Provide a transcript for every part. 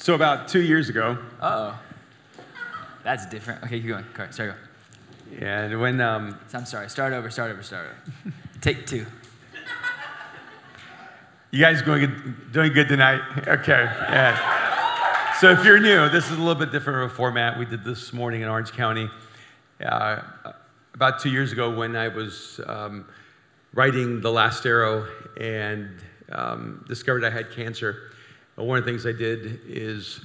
So about two years ago, Uh oh. That's different. Okay, keep going. Sorry, sorry, go. and when um, I'm sorry. Start over, start over, start over. Take two. you guys going good, doing good tonight? Okay. Yeah. So if you're new, this is a little bit different of a format. We did this morning in Orange County. Uh, about two years ago, when I was um, writing The Last Arrow and um, discovered I had cancer, uh, one of the things I did is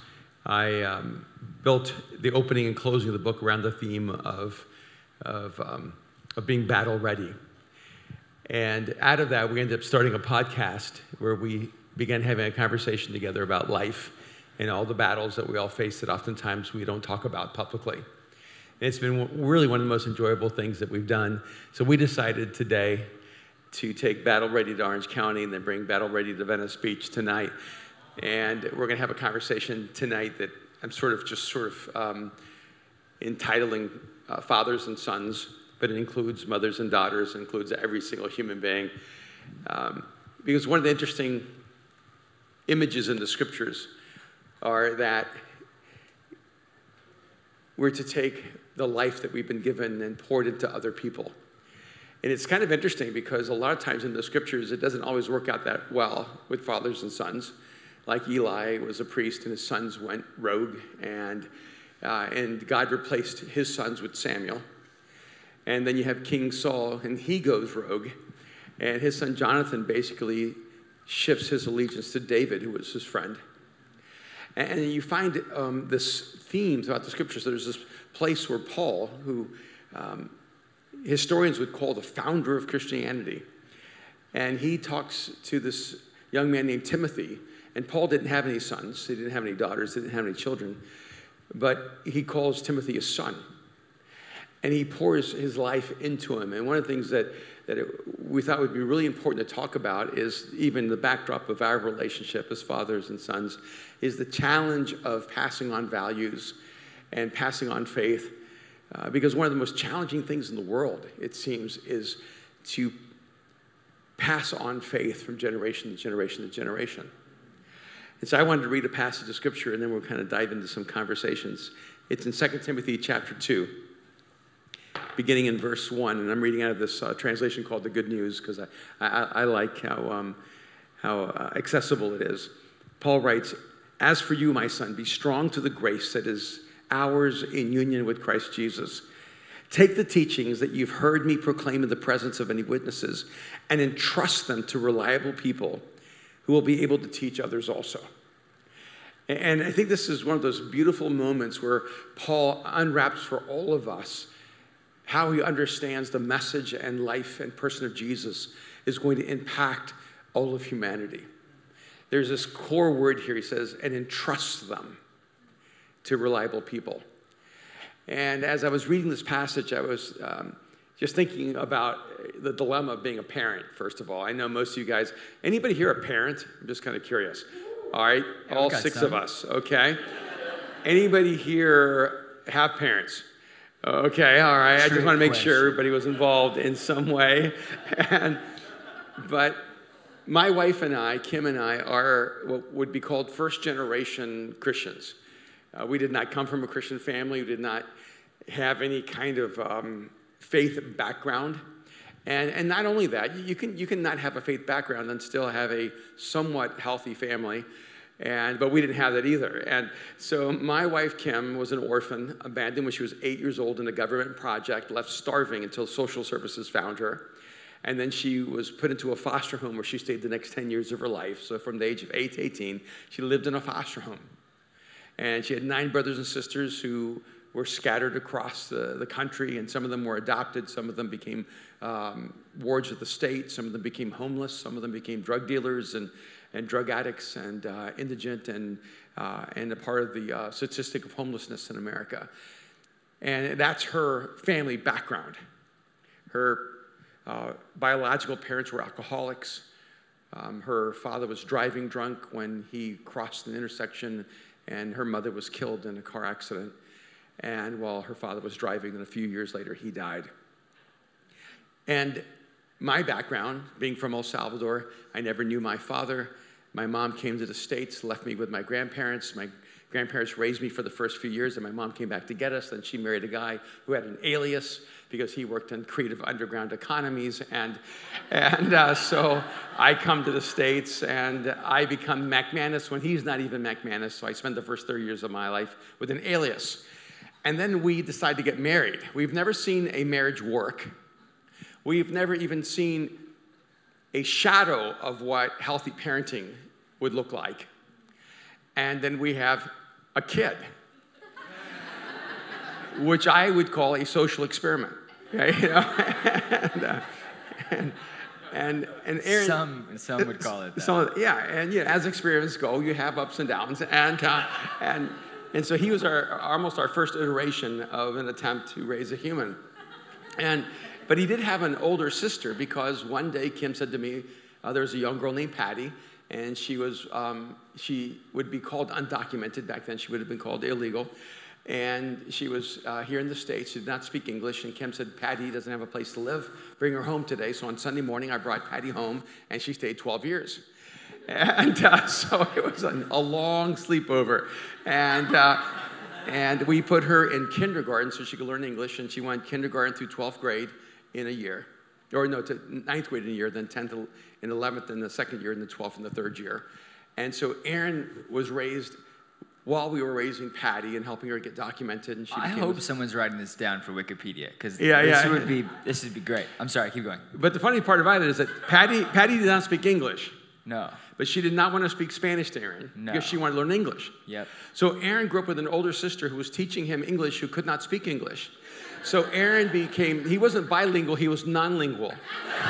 I um, built the opening and closing of the book around the theme of, of, um, of being battle ready. And out of that, we ended up starting a podcast where we began having a conversation together about life and all the battles that we all face that oftentimes we don't talk about publicly. And it's been really one of the most enjoyable things that we've done. So we decided today to take Battle Ready to Orange County and then bring Battle Ready to Venice Beach tonight. And we're going to have a conversation tonight that I'm sort of just sort of um, entitling uh, fathers and sons, but it includes mothers and daughters, includes every single human being. Um, because one of the interesting images in the scriptures are that we're to take the life that we've been given and pour it into other people. And it's kind of interesting because a lot of times in the scriptures, it doesn't always work out that well with fathers and sons. Like Eli was a priest and his sons went rogue, and, uh, and God replaced his sons with Samuel. And then you have King Saul, and he goes rogue, and his son Jonathan basically shifts his allegiance to David, who was his friend. And you find um, this theme throughout the scriptures. There's this place where Paul, who um, historians would call the founder of Christianity, and he talks to this young man named Timothy. And Paul didn't have any sons, he didn't have any daughters, he didn't have any children, but he calls Timothy a son. And he pours his life into him. And one of the things that, that it, we thought would be really important to talk about is even the backdrop of our relationship as fathers and sons is the challenge of passing on values and passing on faith. Uh, because one of the most challenging things in the world, it seems, is to pass on faith from generation to generation to generation. And so I wanted to read a passage of scripture and then we'll kind of dive into some conversations. It's in 2 Timothy chapter 2, beginning in verse 1. And I'm reading out of this uh, translation called the Good News because I, I, I, like how, um, how uh, accessible it is. Paul writes, As for you, my son, be strong to the grace that is ours in union with Christ Jesus. Take the teachings that you've heard me proclaim in the presence of many witnesses and entrust them to reliable people who will be able to teach others also. And I think this is one of those beautiful moments where Paul unwraps for all of us how he understands the message and life and person of Jesus is going to impact all of humanity. There's this core word here, he says, and entrust them to reliable people. And as I was reading this passage, I was um, just thinking about the dilemma of being a parent, first of all. I know most of you guys, anybody here a parent? I'm just kind of curious. All right, Yeah, all six some. of us, okay? Anybody here have parents? Okay, all right. I just want to make sure everybody was involved in some way. And, but my wife and I, Kim and I, are what would be called first generation Christians. Uh, we did not come from a Christian family. We did not have any kind of um, faith background. And, and not only that, you can, you can not have a faith background and still have a somewhat healthy family. And, but we didn't have that either. And so my wife, Kim, was an orphan, abandoned when she was eight years old in a government project, left starving until social services found her. And then she was put into a foster home where she stayed the next 10 years of her life. So from the age of 8 to 18, she lived in a foster home. And she had nine brothers and sisters who were scattered across the, the country, and some of them were adopted, some of them became um, wards of the state, some of them became homeless, some of them became drug dealers and, and drug addicts and uh, indigent and, uh, and a part of the uh, statistic of homelessness in America. And that's her family background. Her uh, biological parents were alcoholics. Um, her father was driving drunk when he crossed an intersection, and her mother was killed in a car accident. And while her father was driving, then a few years later, he died. And my background, being from El Salvador, I never knew my father. my mom came to the States, left me with my grandparents. My grandparents raised me for the first few years, and my mom came back to get us. Then she married a guy who had an alias because he worked in creative underground economies. And, and uh, so I come to the States and I become McManus when he's not even McManus. So I spent the first 30 years of my life with an alias. And then we decide to get married. We've never seen a marriage work. We've never even seen a shadow of what healthy parenting would look like. And then we have a kid, which I would call a social experiment. Okay? You know? and, uh, and, and, and Aaron, some, some would call it that. Some, yeah, and yeah, as experiments go, you have ups and downs. And, uh, and, and so he was our, almost our first iteration of an attempt to raise a human. And, but he did have an older sister because one day Kim said to me, uh, there was a young girl named Patty, and she was um, she would be called undocumented back then. She would have been called illegal, and she was uh, here in the states. She did not speak English, and Kim said, "Patty doesn't have a place to live. Bring her home today." So on Sunday morning, I brought Patty home, and she stayed 12 years. And uh, so it was a, a long sleepover. And, uh, and we put her in kindergarten so she could learn English. And she went kindergarten through 12th grade in a year. Or no, to ninth grade in a year, then 10th and 11th in the second year, and the 12th in the third year. And so Aaron was raised while we were raising Patty and helping her get documented. And she I hope someone's writing this down for Wikipedia because yeah, this yeah. would be this would be great. I'm sorry, keep going. But the funny part about it is that Patty Patty did not speak English. No. But she did not want to speak Spanish to Aaron no. because she wanted to learn English. Yep. So Aaron grew up with an older sister who was teaching him English who could not speak English. So Aaron became, he wasn't bilingual, he was non lingual.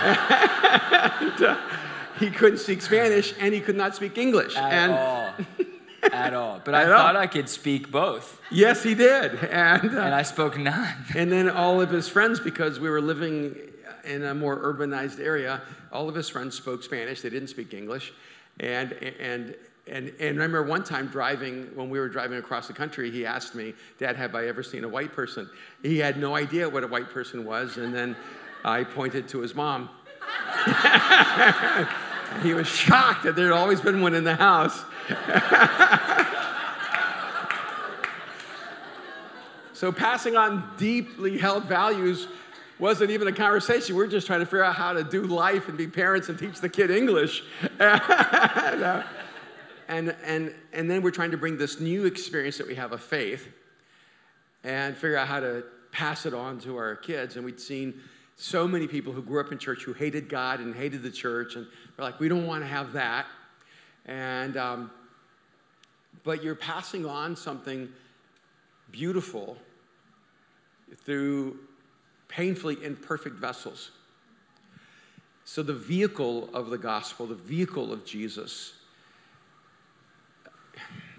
and, uh, he couldn't speak Spanish and he could not speak English. At and, all. At all. But I thought I could speak both. Yes, he did. And, uh, and I spoke none. and then all of his friends, because we were living in a more urbanized area, all of his friends spoke Spanish. They didn't speak English. And, and, and, and I remember one time driving, when we were driving across the country, he asked me, Dad, have I ever seen a white person? He had no idea what a white person was. And then I pointed to his mom. he was shocked that there had always been one in the house. so, passing on deeply held values wasn't even a conversation. We are just trying to figure out how to do life and be parents and teach the kid English. and, and, and, and then we're trying to bring this new experience that we have of faith and figure out how to pass it on to our kids. And we'd seen so many people who grew up in church who hated God and hated the church, and we're like, we don't want to have that. And, um, but you're passing on something beautiful through painfully imperfect vessels. So, the vehicle of the gospel, the vehicle of Jesus,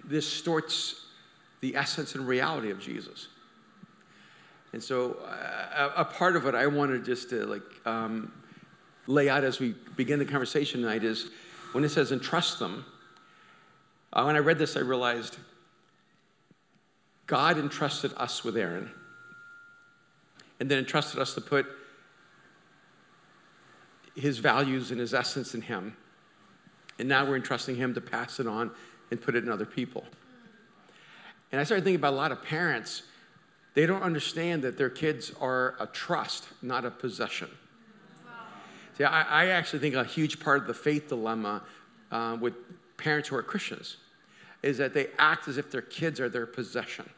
distorts the essence and reality of Jesus. And so, uh, a part of what I wanted just to like um, lay out as we begin the conversation tonight is when it says entrust them. Uh, when I read this, I realized God entrusted us with Aaron and then entrusted us to put his values and his essence in him. And now we're entrusting him to pass it on and put it in other people. And I started thinking about a lot of parents, they don't understand that their kids are a trust, not a possession. See, I, I actually think a huge part of the faith dilemma uh, with parents who are Christians is that they act as if their kids are their possession.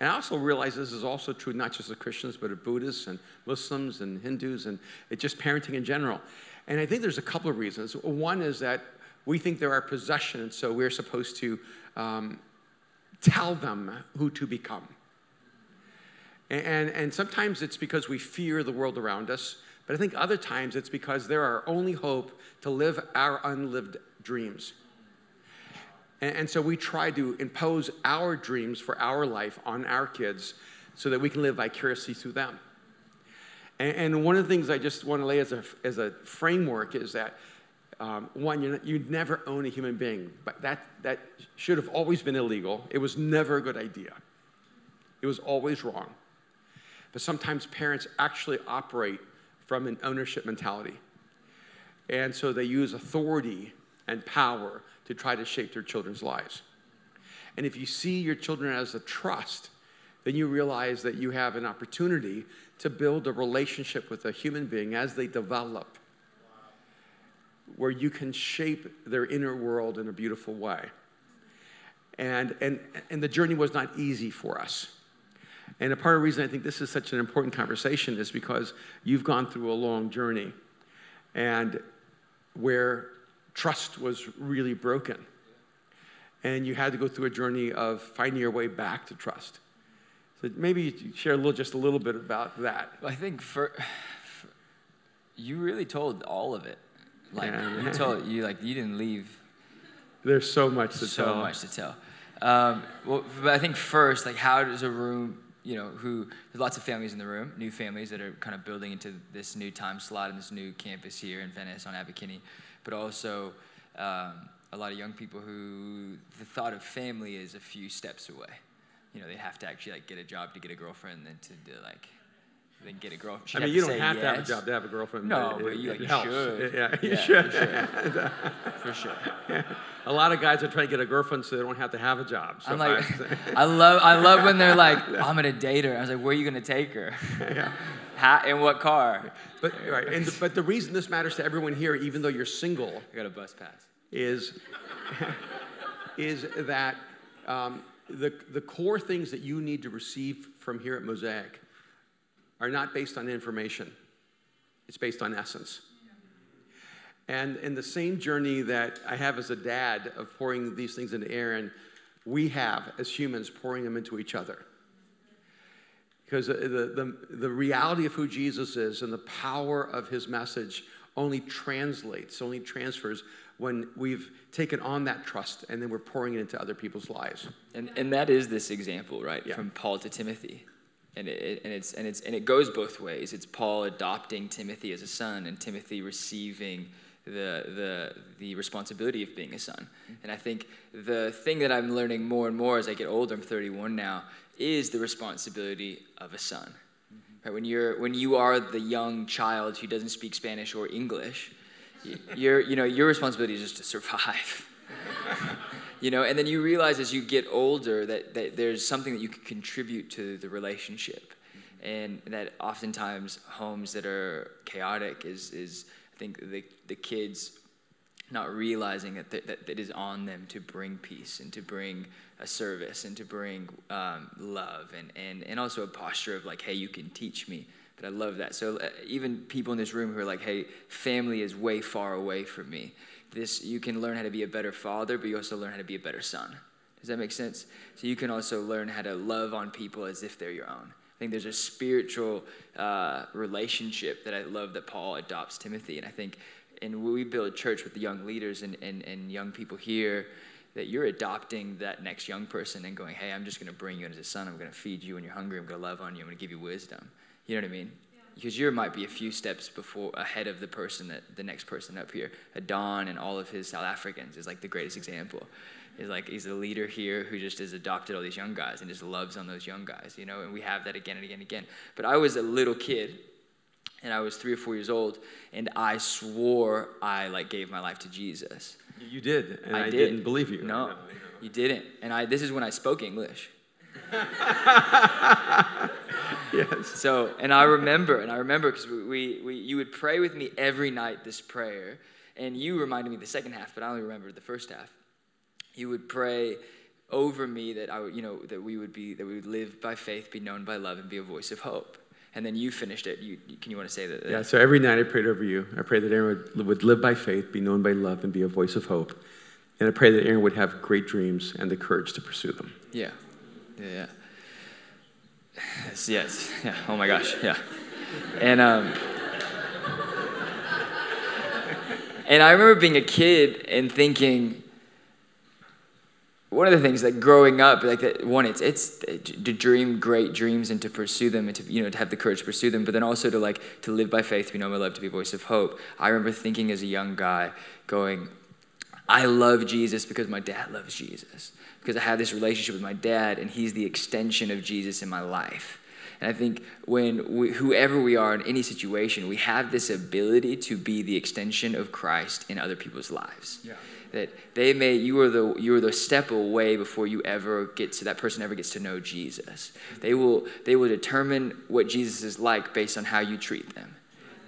And I also realize this is also true not just of Christians, but of Buddhists and Muslims and Hindus and just parenting in general. And I think there's a couple of reasons. One is that we think they're our possession, and so we're supposed to um, tell them who to become. And, and, and sometimes it's because we fear the world around us, but I think other times it's because they're our only hope to live our unlived dreams. And, and so we try to impose our dreams for our life on our kids so that we can live vicariously through them. And, and one of the things I just want to lay as a, as a framework is that um, one, you you never own a human being, but that, that should have always been illegal. It was never a good idea. It was always wrong. But sometimes parents actually operate from an ownership mentality. And so they use authority and power to try to shape their children's lives. And if you see your children as a trust, then you realize that you have an opportunity to build a relationship with a human being as they develop, where you can shape their inner world in a beautiful way. And, and, and the journey was not easy for us. And a part of the reason I think this is such an important conversation is because you've gone through a long journey and where trust was really broken. And you had to go through a journey of finding your way back to trust. So maybe you share a little, just a little bit about that. I think for, for you really told all of it. Like Yeah. you told you like you didn't leave There's so much to so tell. So much to tell. Um, well, but I think first, like, how does a room, you know, who there's lots of families in the room, new families that are kind of building into this new time slot and this new campus here in Venice on Abercrombie, but also um, a lot of young people who the thought of family is a few steps away. You know, they have to actually like get a job to get a girlfriend, then to do, like, then get a girl. I mean, you don't have to have a job to have a girlfriend. No, it, but you, like, you should. Yeah, you Yeah, should. For sure. a lot of guys are trying to get a girlfriend so they don't have to have a job. So I'm like, I- I love, I love when they're like, I'm gonna date her. I was like, where are you gonna take her? yeah. How, in what car? But, right, and the, but the reason this matters to everyone here, even though you're single, I got a bus pass. is, is that um, the, the core things that you need to receive from here at Mosaic are not based on information, it's based on essence. And in the same journey that I have as a dad of pouring these things into Aaron, we have as humans pouring them into each other. Because the, the, the reality of who Jesus is and the power of his message only translates, only transfers when we've taken on that trust and then we're pouring it into other people's lives. And, and that is this example, right? Yeah. From Paul to Timothy. And it, and, it's, and, it's, and it goes both ways. It's Paul adopting Timothy as a son and Timothy receiving the, the, the responsibility of being a son. Mm-hmm. And I think the thing that I'm learning more and more as I get older, I'm 31 now, is the responsibility of a son. Right? When, you're, when you are the young child who doesn't speak Spanish or English, your, you know, your responsibility is just to survive. you know, and then you realize as you get older that, that there's something that you can contribute to the relationship. And that oftentimes homes that are chaotic is, is I think, the, the kids not realizing that, th- that it is on them to bring peace and to bring a service and to bring um, love and, and, and also a posture of like, hey, you can teach me. But I love that. So uh, even people in this room who are like, hey, family is way far away from me. This you can learn how to be a better father, but you also learn how to be a better son. Does that make sense? So you can also learn how to love on people as if they're your own. I think there's a spiritual uh, relationship that I love that Paul adopts Timothy, and I think, and we build church with the young leaders and, and, and young people here, that you're adopting that next young person and going, hey, I'm just going to bring you in as a son. I'm going to feed you when you're hungry. I'm going to love on you. I'm going to give you wisdom. You know what I mean? Because you might be a few steps before ahead of the person that the next person up here. Adon and all of his South Africans is like the greatest example. He's like he's a leader here who just has adopted all these young guys and just loves on those young guys, you know. And we have that again and again and again. But I was a little kid, and I was three or four years old, and I swore I like gave my life to Jesus. You did, and I, I, did. not believe you. No, you didn't. And I this is when I spoke English. Yes. So, and I remember, and I remember because we, we, we, you would pray with me every night this prayer, and you reminded me the second half, but I only remember the first half. You would pray over me that I would, you know, that we would be, that we would live by faith, be known by love, and be a voice of hope. And then you finished it. You, can you want to say that? Yeah, so every night I prayed over you. I prayed that Aaron would, would live by faith, be known by love, and be a voice of hope. And I pray that Aaron would have great dreams and the courage to pursue them. Yeah. Yeah, yeah. Yes, yes. Yeah. Oh my gosh. Yeah. And um And I remember being a kid and thinking one of the things that growing up, like that, one, it's it's to dream great dreams and to pursue them and to you know to have the courage to pursue them, but then also to like to live by faith, to be known by love, to be a voice of hope. I remember thinking as a young guy, going, I love Jesus because my dad loves Jesus. Because I have this relationship with my dad, and he's the extension of Jesus in my life. And I think when we, whoever we are in any situation, we have this ability to be the extension of Christ in other people's lives. Yeah. That they may you are the you are the step away before you ever get to that person ever gets to know Jesus. They will they will determine what Jesus is like based on how you treat them.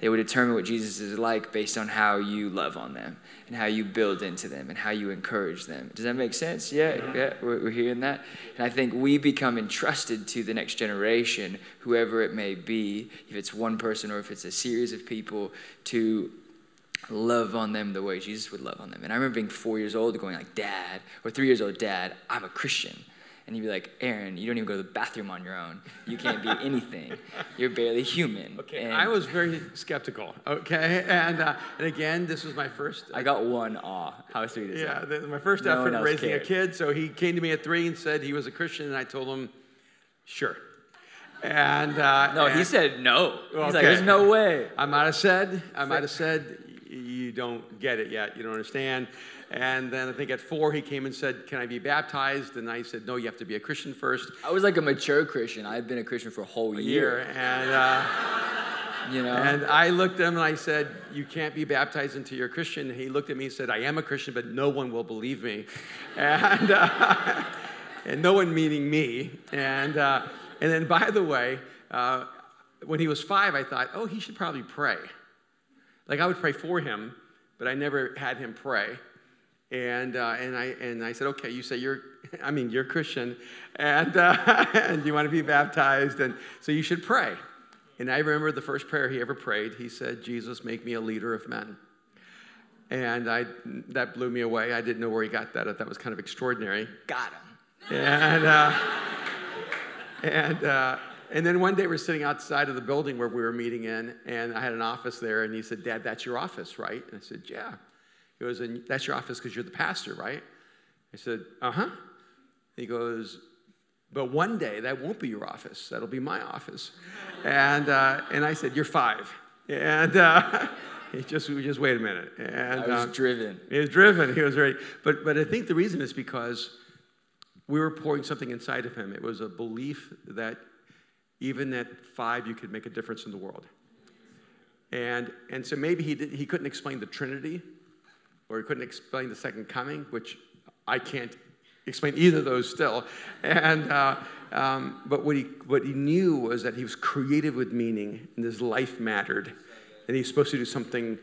They will determine what Jesus is like based on how you love on them and how you build into them and how you encourage them. Does that make sense? Yeah, yeah, we're, we're hearing that. And I think we become entrusted to the next generation, whoever it may be, if it's one person or if it's a series of people, to love on them the way Jesus would love on them. And I remember being four years old going like, Dad, or three years old, Dad, I'm a Christian. And you'd be like, Aaron, you don't even go to the bathroom on your own. You can't be anything. You're barely human. Okay, and I was very skeptical. Okay, and uh, and again, this was my first. I got one awe. How sweet is yeah, that? the, my first No effort raising cared. a kid. So he came to me at three and said he was a Christian, and I told him, sure. And uh, No, he said no. He's like, there's no way. I might have said, I might have said, you don't get it yet. You don't understand. And then I think at four he came and said, "Can I be baptized?" And I said, "No, you have to be a Christian first. I was like a mature Christian. I've been a Christian for a whole A year. year." And uh, You know? And I looked at him and I said, You can't be baptized until you're a Christian. He looked at me and said, I am a Christian, but no one will believe me. And, uh, and no one meaning me. And, uh, and then, by the way, uh, when he was five, I thought, Oh, he should probably pray. Like I would pray for him, but I never had him pray. And, uh, and, I, and I said, okay, you say you're, I mean, you're Christian, and, uh, and you want to be baptized, and so you should pray. And I remember the first prayer he ever prayed. He said, Jesus, make me a leader of men. And I, that blew me away. I didn't know where he got that. That was kind of extraordinary. got him. And, uh, and, uh, and then one day we're sitting outside of the building where we were meeting in, and I had an office there, and he said, Dad, that's your office, right? And I said, Yeah. He goes, and that's your office because you're the pastor, right? I said, Uh huh. He goes, but one day that won't be your office. That'll be my office. And, uh, and I said, You're five. And uh, he just, we just wait a minute. And I was uh, driven. he was driven. He was ready. But, but I think the reason is because we were pouring something inside of him. It was a belief that even at five, you could make a difference in the world. And, and so maybe he, did, he couldn't explain the Trinity or he couldn't explain the second coming, which I can't explain either of those still. And, uh, um, but what he, what he knew was that he was created with meaning and his life mattered. And he's supposed to do something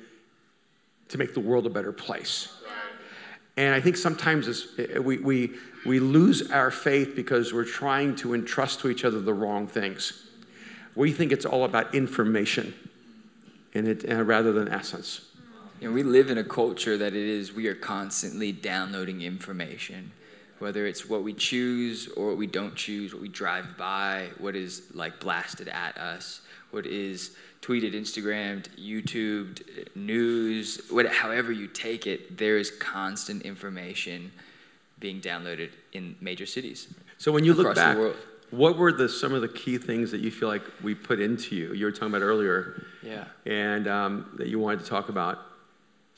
to make the world a better place. And I think sometimes we, we, we lose our faith because we're trying to entrust to each other the wrong things. We think it's all about information and it, uh, rather than essence. You know, we live in a culture that it is we are constantly downloading information, whether it's what we choose or what we don't choose, what we drive by, what is like blasted at us, what is tweeted, Instagrammed, YouTubed, news, what, however you take it, there is constant information being downloaded in major cities. So when you look back, world. what were the, some of the key things that you feel like we put into you? You were talking about earlier, Yeah. and um, that you wanted to talk about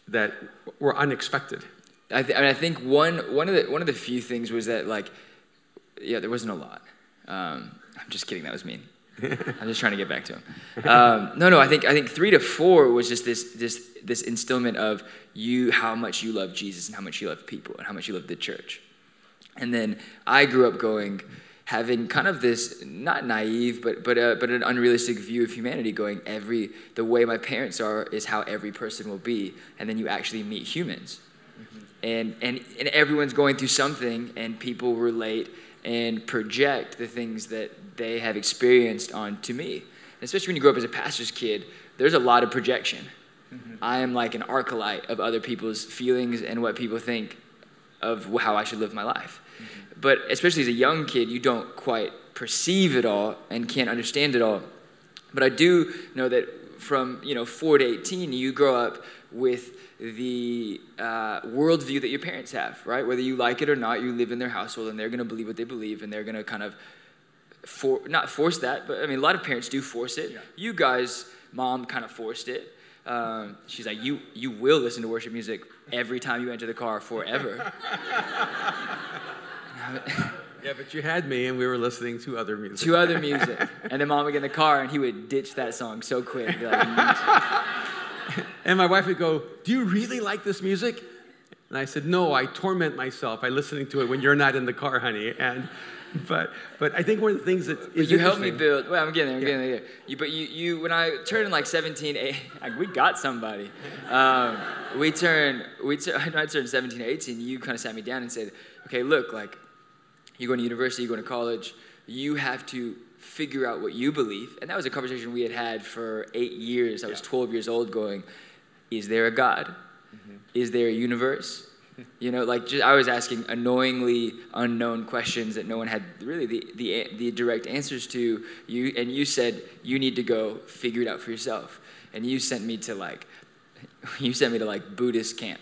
that were unexpected. I, th- I mean, I think one one of the one of the few things was that like, yeah, there wasn't a lot. Um, I'm just kidding. That was mean. I'm just trying to get back to him. Um, no, no. I think I think three to four was just this this this instillment of you how much you love Jesus and how much you love people and how much you love the church. And then I grew up going, having kind of this not naive, but but uh, but an unrealistic view of humanity. Going every the way my parents are is how every person will be, and then you actually meet humans, and and and everyone's going through something, and people relate and project the things that they have experienced onto me. And especially when you grow up as a pastor's kid, there's a lot of projection. Mm-hmm. I am like an archetype of other people's feelings and what people think of how I should live my life. Mm-hmm. But especially as a young kid, you don't quite perceive it all and can't understand it all. But I do know that from you know four to eighteen, you grow up with the uh, worldview that your parents have, right? Whether you like it or not, you live in their household, and they're going to believe what they believe, and they're going to kind of for not force that, but I mean a lot of parents do force it. You guys, mom, kind of forced it. Um, she's like, you you will listen to worship music every time you enter the car forever. Yeah, but you had me, and we were listening to other music. To other music. and then mom would get in the car, and he would ditch that song so quick. And my wife would go, Do you really like this music? And I said, No, I torment myself by listening to it when you're not in the car, honey. And but but I think one of the things that is you helped me build. Well, I'm getting there. I'm yeah. getting there. You, but you you when I turned like 17, 8, we got somebody. Um, we turned we turned I turned 17, 18. You kind of sat me down and said, okay, look, like you're going to university, you're going to college. You have to figure out what you believe. And that was a conversation we had had for eight years. I was 12 years old, going, is there a God? Mm-hmm. Is there a universe? You know, like just, I was asking annoyingly unknown questions that no one had really the, the, the direct answers to. You and you said you need to go figure it out for yourself. And you sent me to like, you sent me to like Buddhist camp.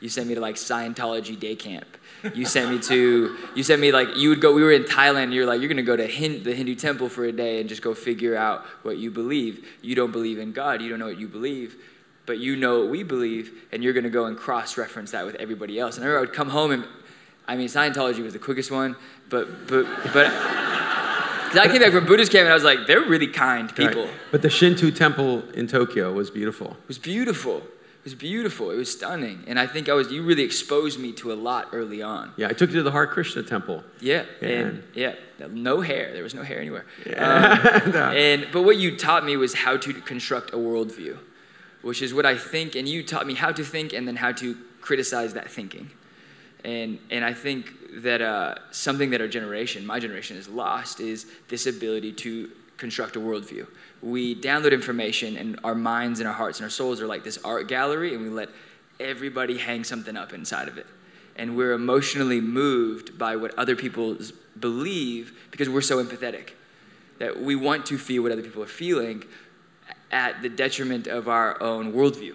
You sent me to like Scientology day camp. You sent me to, you sent me like, you would go, we were in Thailand, you're like, you're gonna go to Hind, the Hindu temple for a day and just go figure out what you believe. You don't believe in God, you don't know what you believe but you know what we believe, and you're to go and cross reference that with everybody else. And I, I would come home and, I mean, Scientology was the quickest one, but, but, but, because I came back from Buddhist camp and I was like, they're really kind people. Right. But the Shinto temple in Tokyo was beautiful. It was beautiful. It was beautiful. It was stunning. And I think I was, you really exposed me to a lot early on. Yeah, I took you to the Hare Krishna temple. Yeah, and, and yeah, no hair. There was no hair anywhere. Yeah. Um, no. And, but what you taught me was how to construct a worldview which is what I think, and you taught me how to think and then how to criticize that thinking. And, and I think that uh, something that our generation, my generation, has lost is this ability to construct a worldview. We download information, and our minds and our hearts and our souls are like this art gallery, and we let everybody hang something up inside of it. And we're emotionally moved by what other people believe because we're so empathetic that we want to feel what other people are feeling, at the detriment of our own worldview.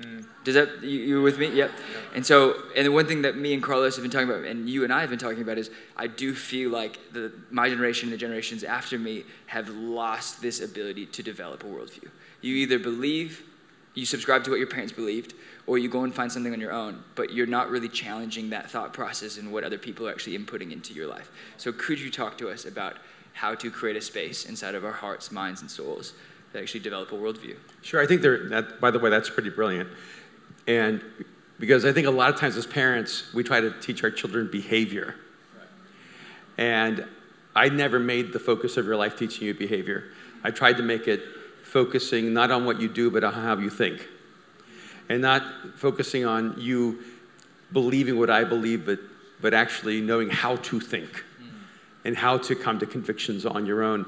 Mm. Does that you, you with me? Yep. And so, and the one thing that me and Carlos have been talking about, and you and I have been talking about, is I do feel like the my generation, and the generations after me, have lost this ability to develop a worldview. You either believe, you subscribe to what your parents believed, or you go and find something on your own, but you're not really challenging that thought process and what other people are actually inputting into your life. So, could you talk to us about how to create a space inside of our hearts, minds, and souls that actually develop a worldview. Sure, I think they're, that, by the way, that's pretty brilliant. And because I think a lot of times as parents, we try to teach our children behavior. Right. And I never made the focus of your life teaching you behavior. I tried to make it focusing not on what you do, but on how you think. And not focusing on you believing what I believe, but, but actually knowing how to think mm. and how to come to convictions on your own.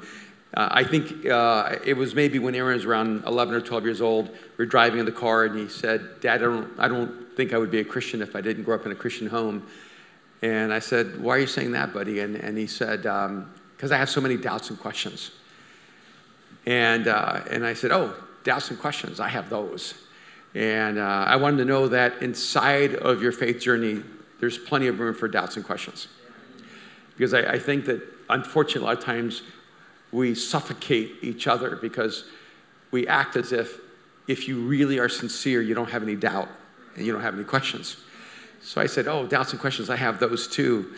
Uh, I think uh, it was maybe when Aaron was around 11 or 12 years old. We were driving in the car, and he said, "Dad, I don't, I don't think I would be a Christian if I didn't grow up in a Christian home." And I said, "Why are you saying that, buddy?" And, and he said, "Because um, I have so many doubts and questions." And uh, and I said, "Oh, doubts and questions. I have those." And uh, I wanted to know that inside of your faith journey, there's plenty of room for doubts and questions, because I, I think that unfortunately, a lot of times we suffocate each other because we act as if if you really are sincere, you don't have any doubt and you don't have any questions. So I said, Oh, doubts and questions, I have those too.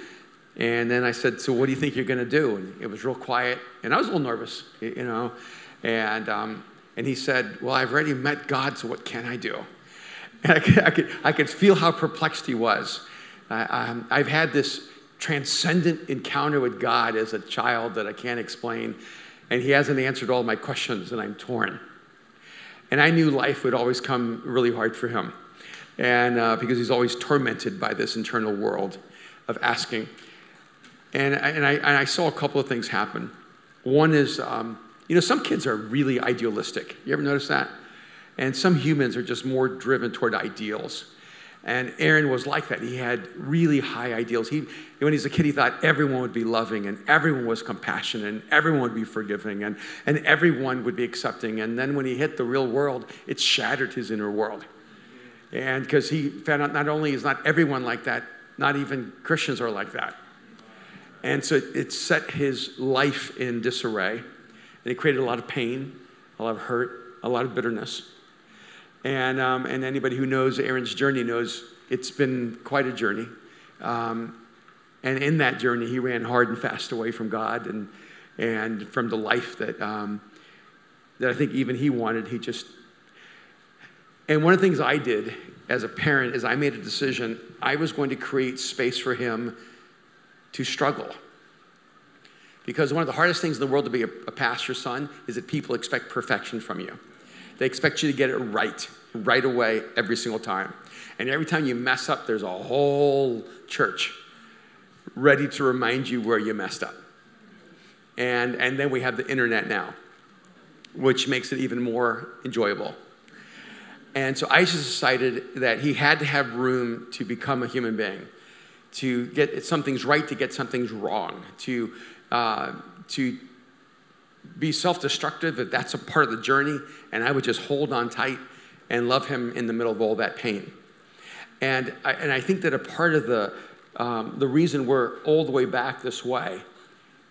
And then I said, So what do you think you're going to do? And it was real quiet. And I was a little nervous, you know. And, um, and he said, Well, I've already met God, so what can I do? And I could, I could, I could feel how perplexed he was. I, um, I've had this transcendent encounter with God as a child that I can't explain. And He hasn't answered all my questions, and I'm torn. And I knew life would always come really hard for him. And uh, because he's always tormented by this internal world of asking. And, and, I, and I saw a couple of things happen. One is, um, you know, some kids are really idealistic. You ever notice that? And some humans are just more driven toward ideals. And Aaron was like that. He had really high ideals. He, when he was a kid, he thought everyone would be loving and everyone was compassionate and everyone would be forgiving and, and everyone would be accepting. And then when he hit the real world, it shattered his inner world. And because he found out not only is not everyone like that, not even Christians are like that. And so it, it set his life in disarray. And it created a lot of pain, a lot of hurt, a lot of bitterness. And, um, and anybody who knows Aaron's journey knows it's been quite a journey. Um, and in that journey, he ran hard and fast away from God and, and from the life that, um, that I think even he wanted. He just, and one of the things I did as a parent is I made a decision I was going to create space for him to struggle. Because one of the hardest things in the world to be a, a pastor's son is that people expect perfection from you. They expect you to get it right, right away, every single time. And every time you mess up, there's a whole church ready to remind you where you messed up. And, and then we have the internet now, which makes it even more enjoyable. And so Isis decided that he had to have room to become a human being, to get something's right, to get something's wrong, to, uh, to be self destructive, that that's a part of the journey. And I would just hold on tight and love him in the middle of all that pain. And I, and I think that a part of the, um, the reason we're all the way back this way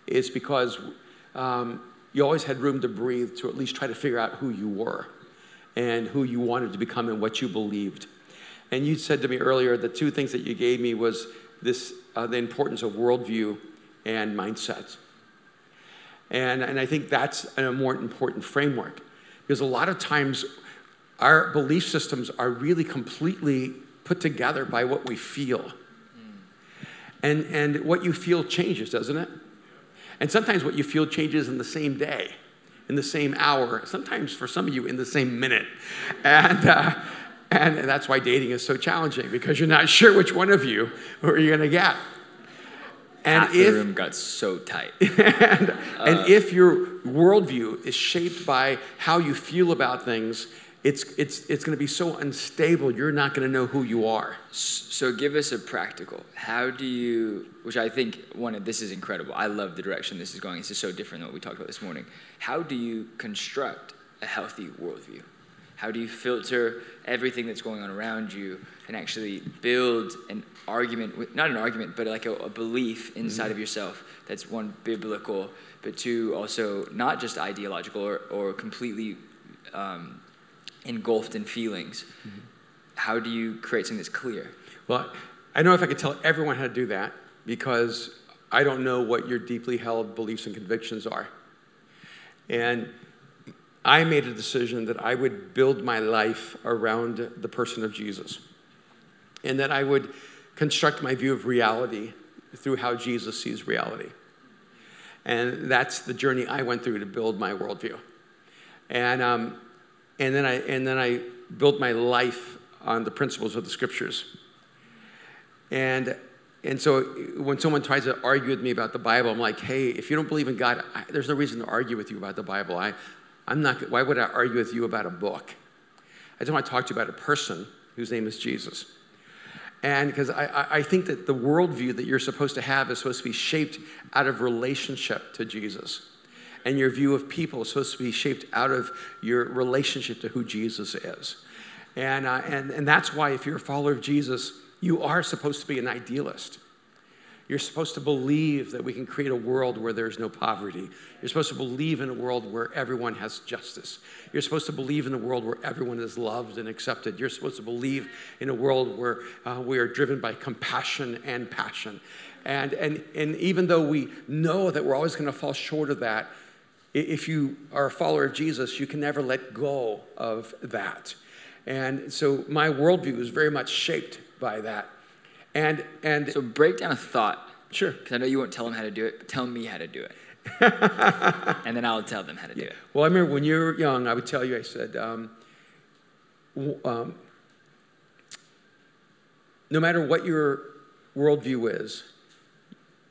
is because um, you always had room to breathe to at least try to figure out who you were and who you wanted to become and what you believed. And you said to me earlier the two things that you gave me was this uh, the importance of worldview and mindset. And, and I think that's a more important framework because a lot of times our belief systems are really completely put together by what we feel. And, and what you feel changes, doesn't it? And sometimes what you feel changes in the same day, in the same hour, sometimes for some of you in the same minute. And, uh, and that's why dating is so challenging because you're not sure which one of you are you going to get. And Half if, the room got so tight. and, uh, and if your worldview is shaped by how you feel about things, it's, it's, it's going to be so unstable, you're not going to know who you are. So, give us a practical. How do you, which I think one of this is incredible. I love the direction this is going. This is so different than what we talked about this morning. How do you construct a healthy worldview? How do you filter everything that's going on around you and actually build an argument, with, not an argument, but like a, a belief inside mm-hmm. of yourself that's one, biblical, but two, also not just ideological or, or completely um, engulfed in feelings. Mm-hmm. How do you create something that's clear? Well, I don't know if I could tell everyone how to do that because I don't know what your deeply held beliefs and convictions are. And I made a decision that I would build my life around the person of Jesus and that I would construct my view of reality through how Jesus sees reality. And that's the journey I went through to build my worldview. And um, and then I, and then I built my life on the principles of the scriptures. And, and so when someone tries to argue with me about the Bible, I'm like, hey, if you don't believe in God, I, there's no reason to argue with you about the Bible. I, I'm not, why would I argue with you about a book? I just want to talk to you about a person whose name is Jesus. And because I, I think that the worldview that you're supposed to have is supposed to be shaped out of relationship to Jesus and your view of people is supposed to be shaped out of your relationship to who Jesus is. And, uh, and, and that's why, if you're a follower of Jesus, you are supposed to be an idealist. You're supposed to believe that we can create a world where there's no poverty. You're supposed to believe in a world where everyone has justice. You're supposed to believe in a world where everyone is loved and accepted. You're supposed to believe in a world where uh, we are driven by compassion and passion. And, and, and even though we know that we're always going to fall short of that, if you are a follower of Jesus, you can never let go of that. And so my worldview is very much shaped by that. And, and so break down a thought. Sure. Because I know you won't tell them how to do it, but tell me how to do it. and then I'll tell them how to yeah. do it. Well, I remember when you were young, I would tell you, I said, um, um, no matter what your worldview is,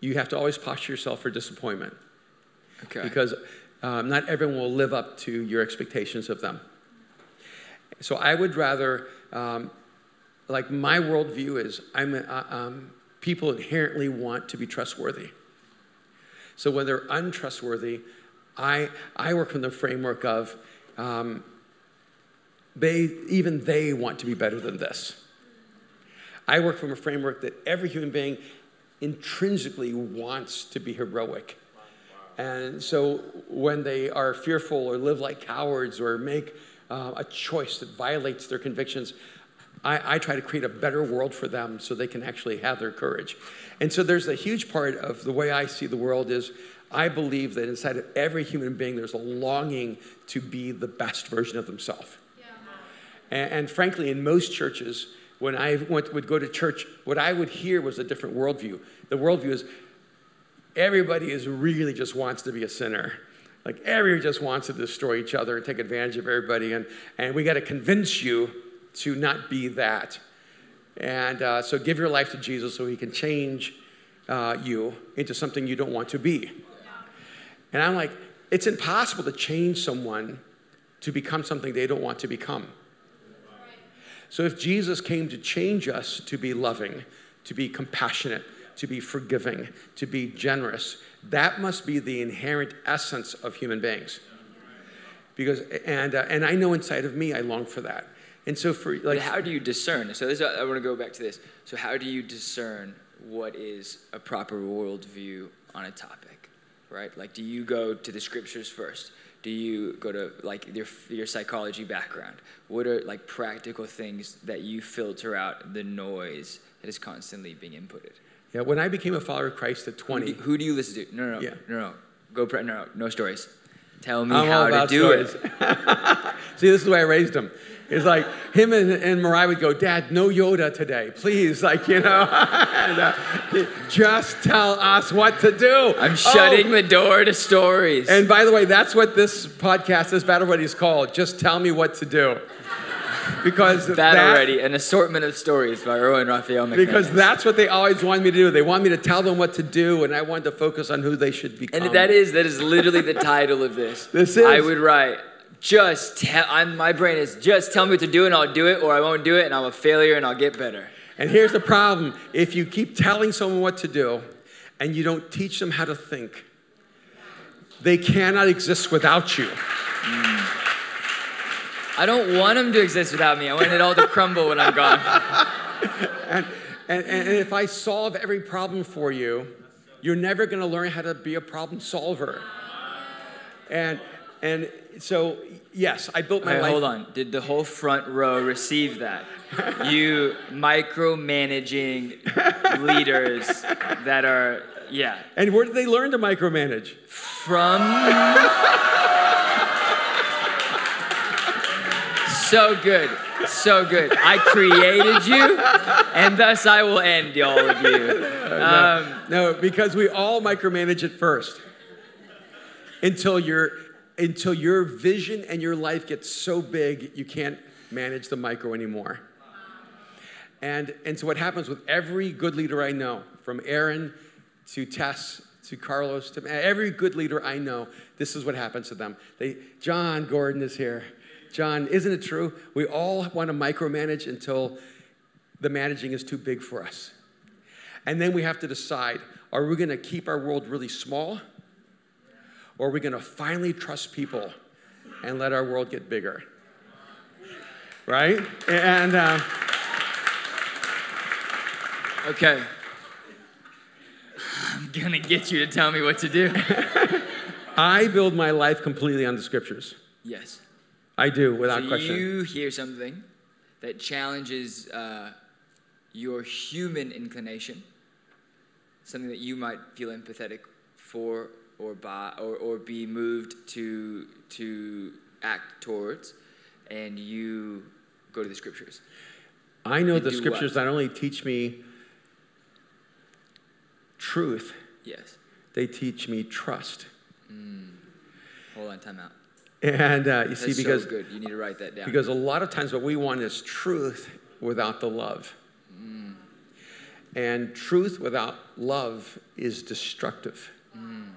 you have to always posture yourself for disappointment. Okay. Because um, not everyone will live up to your expectations of them. So I would rather, um, like my worldview is, I'm, uh, um, people inherently want to be trustworthy. So when they're untrustworthy, I, I work from the framework of um, they, even they want to be better than this. I work from a framework that every human being intrinsically wants to be heroic. And so when they are fearful or live like cowards or make uh, a choice that violates their convictions, I, I try to create a better world for them so they can actually have their courage. And so there's a huge part of the way I see the world is I believe that inside of every human being there's a longing to be the best version of themselves. Yeah. And, and, frankly, in most churches, when I went, would go to church, what I would hear was a different worldview. The worldview is everybody is really just wants to be a sinner. Like everybody just wants to destroy each other and take advantage of everybody. And, and we got to convince you to not be that. And uh, so give your life to Jesus so he can change uh, you into something you don't want to be. And I'm like, it's impossible to change someone to become something they don't want to become. So if Jesus came to change us to be loving, to be compassionate, to be forgiving, to be generous, that must be the inherent essence of human beings. Because, and, uh, and I know inside of me, I long for that. And so for like, but how do you discern? So this, I want to go back to this. So how do you discern what is a proper worldview on a topic, right? Like, do you go to the scriptures first? Do you go to like your your psychology background? What are like practical things that you filter out the noise that is constantly being inputted? Yeah, when I became a follower of Christ at 20. Who do, who do you listen to? No, no, no, yeah. no, no. Go, no, no, no stories. Tell me I'm how to do stories. it. See, this is the way I raised him. It's like him and, and Mariah would go, Dad, no Yoda today, please. Like, you know, and, uh, just tell us what to do. I'm shutting oh. the door to stories. And by the way, that's what this podcast, this Battle Ready is called. Just tell me what to do. Because that, that already, an assortment of stories by Erwin Raphael McManus. Because that's what they always wanted me to do. They want me to tell them what to do, and I wanted to focus on who they should become. And that is that is literally the title of this. This is. I would write just tell, I'm, my brain is just tell me what to do and I'll do it, or I won't do it and I'm a failure and I'll get better. And here's the problem if you keep telling someone what to do and you don't teach them how to think, they cannot exist without you. Mm. I don't want them to exist without me. I want it all to crumble when I'm gone. and, and, and if I solve every problem for you, you're never going to learn how to be a problem solver. And, and so yes, I built my right, life. Hold on. Did the whole front row receive that? you micromanaging leaders that are yeah. And where did they learn to micromanage? From. so good. So good. I created you, and thus I will end all of you. Um, no, no, because we all micromanage it first until you're until your vision and your life gets so big you can't manage the micro anymore. And, and so, what happens with every good leader I know, from Aaron to Tess to Carlos to every good leader I know, this is what happens to them. They, Jon Gordon is here. John, isn't it true? We all want to micromanage until the managing is too big for us. And then we have to decide are we going to keep our world really small? Or are we going to finally trust people and let our world get bigger? Right? And. Uh, okay. I'm going to get you to tell me what to do. I build my life completely on the scriptures. Yes. I do, without so question. You hear something that challenges uh, your human inclination, something that you might feel empathetic for or by or, or be moved to to act towards and you go to the scriptures. I know the scriptures what? not only teach me truth. Yes. They teach me trust. Mm. hold on time out. And uh, you That's see because so good. You need to write that down. because a lot of times what we want is truth without the love. Mm. and truth without love is destructive. Mm.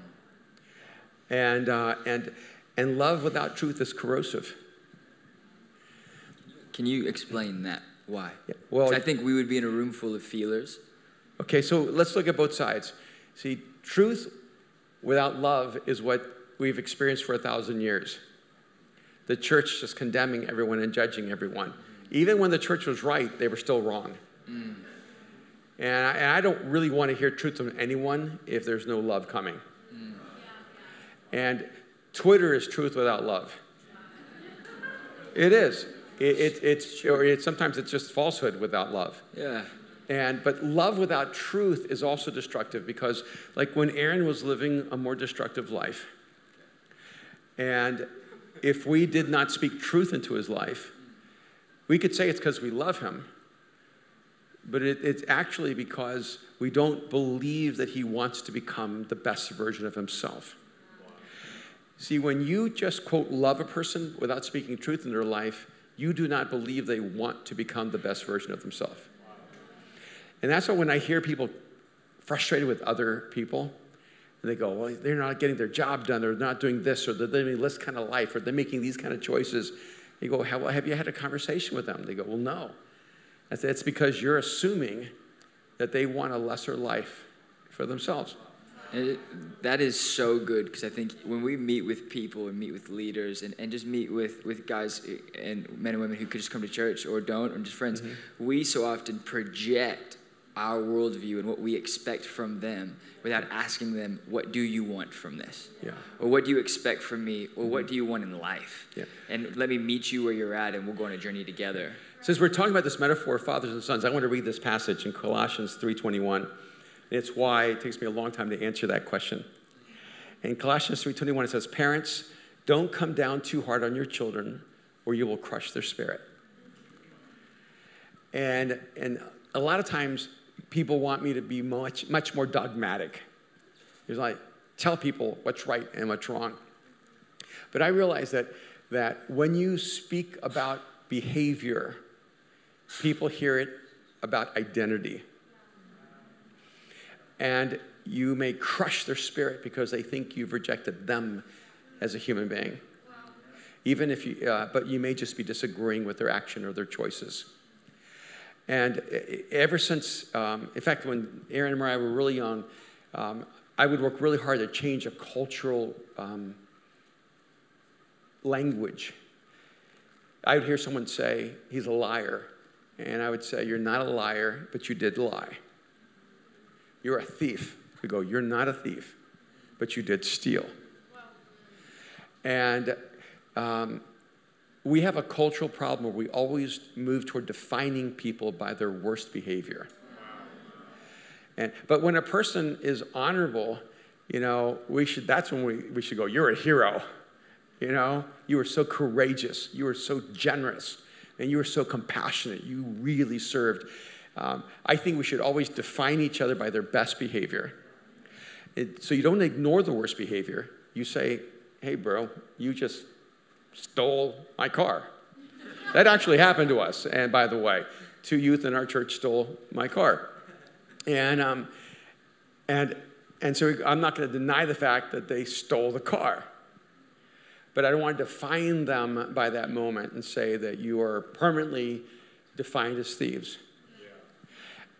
And, uh, and, and love without truth is corrosive. Can you explain that? Why? Yeah, well, I think we would be in a room full of feelers. Okay, so let's look at both sides. See, truth without love is what we've experienced for a thousand years. The church just condemning everyone and judging everyone. Even when the church was right, they were still wrong. Mm. And, I, and I don't really want to hear truth from anyone if there's no love coming. And Twitter is truth without love. It is. It, it, it's, or it, sometimes it's just falsehood without love. Yeah. And, but love without truth is also destructive because, like when Aaron was living a more destructive life, and if we did not speak truth into his life, we could say it's because we love him, but it, it's actually because we don't believe that he wants to become the best version of himself. See, when you just quote love a person without speaking truth in their life, you do not believe they want to become the best version of themselves. And that's why when I hear people frustrated with other people, and they go, well, they're not getting their job done, they're not doing this, or they're living this kind of life, or they're making these kind of choices. You go, well, have you had a conversation with them? They go, well, no. I said, it's because you're assuming that they want a lesser life for themselves. It, that is so good because I think when we meet with people and meet with leaders and, and just meet with, with guys and men and women who could just come to church or don't, or just friends, mm-hmm. we so often project our worldview and what we expect from them without asking them, What do you want from this? Yeah. Or what do you expect from me? Or what do you want in life? Yeah. And let me meet you where you're at and we'll go on a journey together. Since we're talking about this metaphor of fathers and sons, I want to read this passage in Colossians 3.21. It's why it takes me a long time to answer that question. In Colossians 3.21, it says, Parents, don't come down too hard on your children or you will crush their spirit. And, and a lot of times people want me to be much, much more dogmatic. It's like, tell people what's right and what's wrong. But I realize that, that when you speak about behavior, people hear it about identity. And you may crush their spirit because they think you've rejected them as a human being. Even if you, uh, but you may just be disagreeing with their action or their choices. And ever since, um, in fact, when Aaron and Mariah were really young, um, I would work really hard to change a cultural um, language. I would hear someone say, he's a liar. And I would say, You're not a liar, but you did lie. You're a thief. We go, You're not a thief, but you did steal. And um, we have a cultural problem where we always move toward defining people by their worst behavior. And, but when a person is honorable, you know, we should, that's when we, we should go, You're a hero. You know, you were so courageous, you were so generous, and you were so compassionate. You really served. Um, I think we should always define each other by their best behavior. It, so you don't ignore the worst behavior. You say, Hey, bro, you just stole my car. That actually happened to us. And by the way, two youth in our church stole my car. And, um, and, and so I'm not going to deny the fact that they stole the car. But I don't want to define them by that moment and say that you are permanently defined as thieves.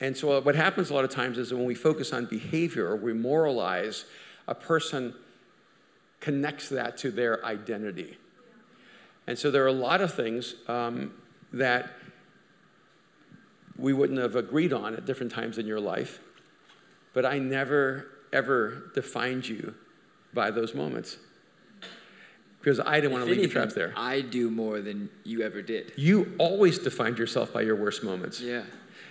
And so what happens a lot of times is that when we focus on behavior or we moralize, a person connects that to their identity. And so there are a lot of things um, that we wouldn't have agreed on at different times in your life, but I never, ever defined you by those moments. Because I didn't want to leave you trapped there. I do more than you ever did. You always defined yourself by your worst moments. Yeah.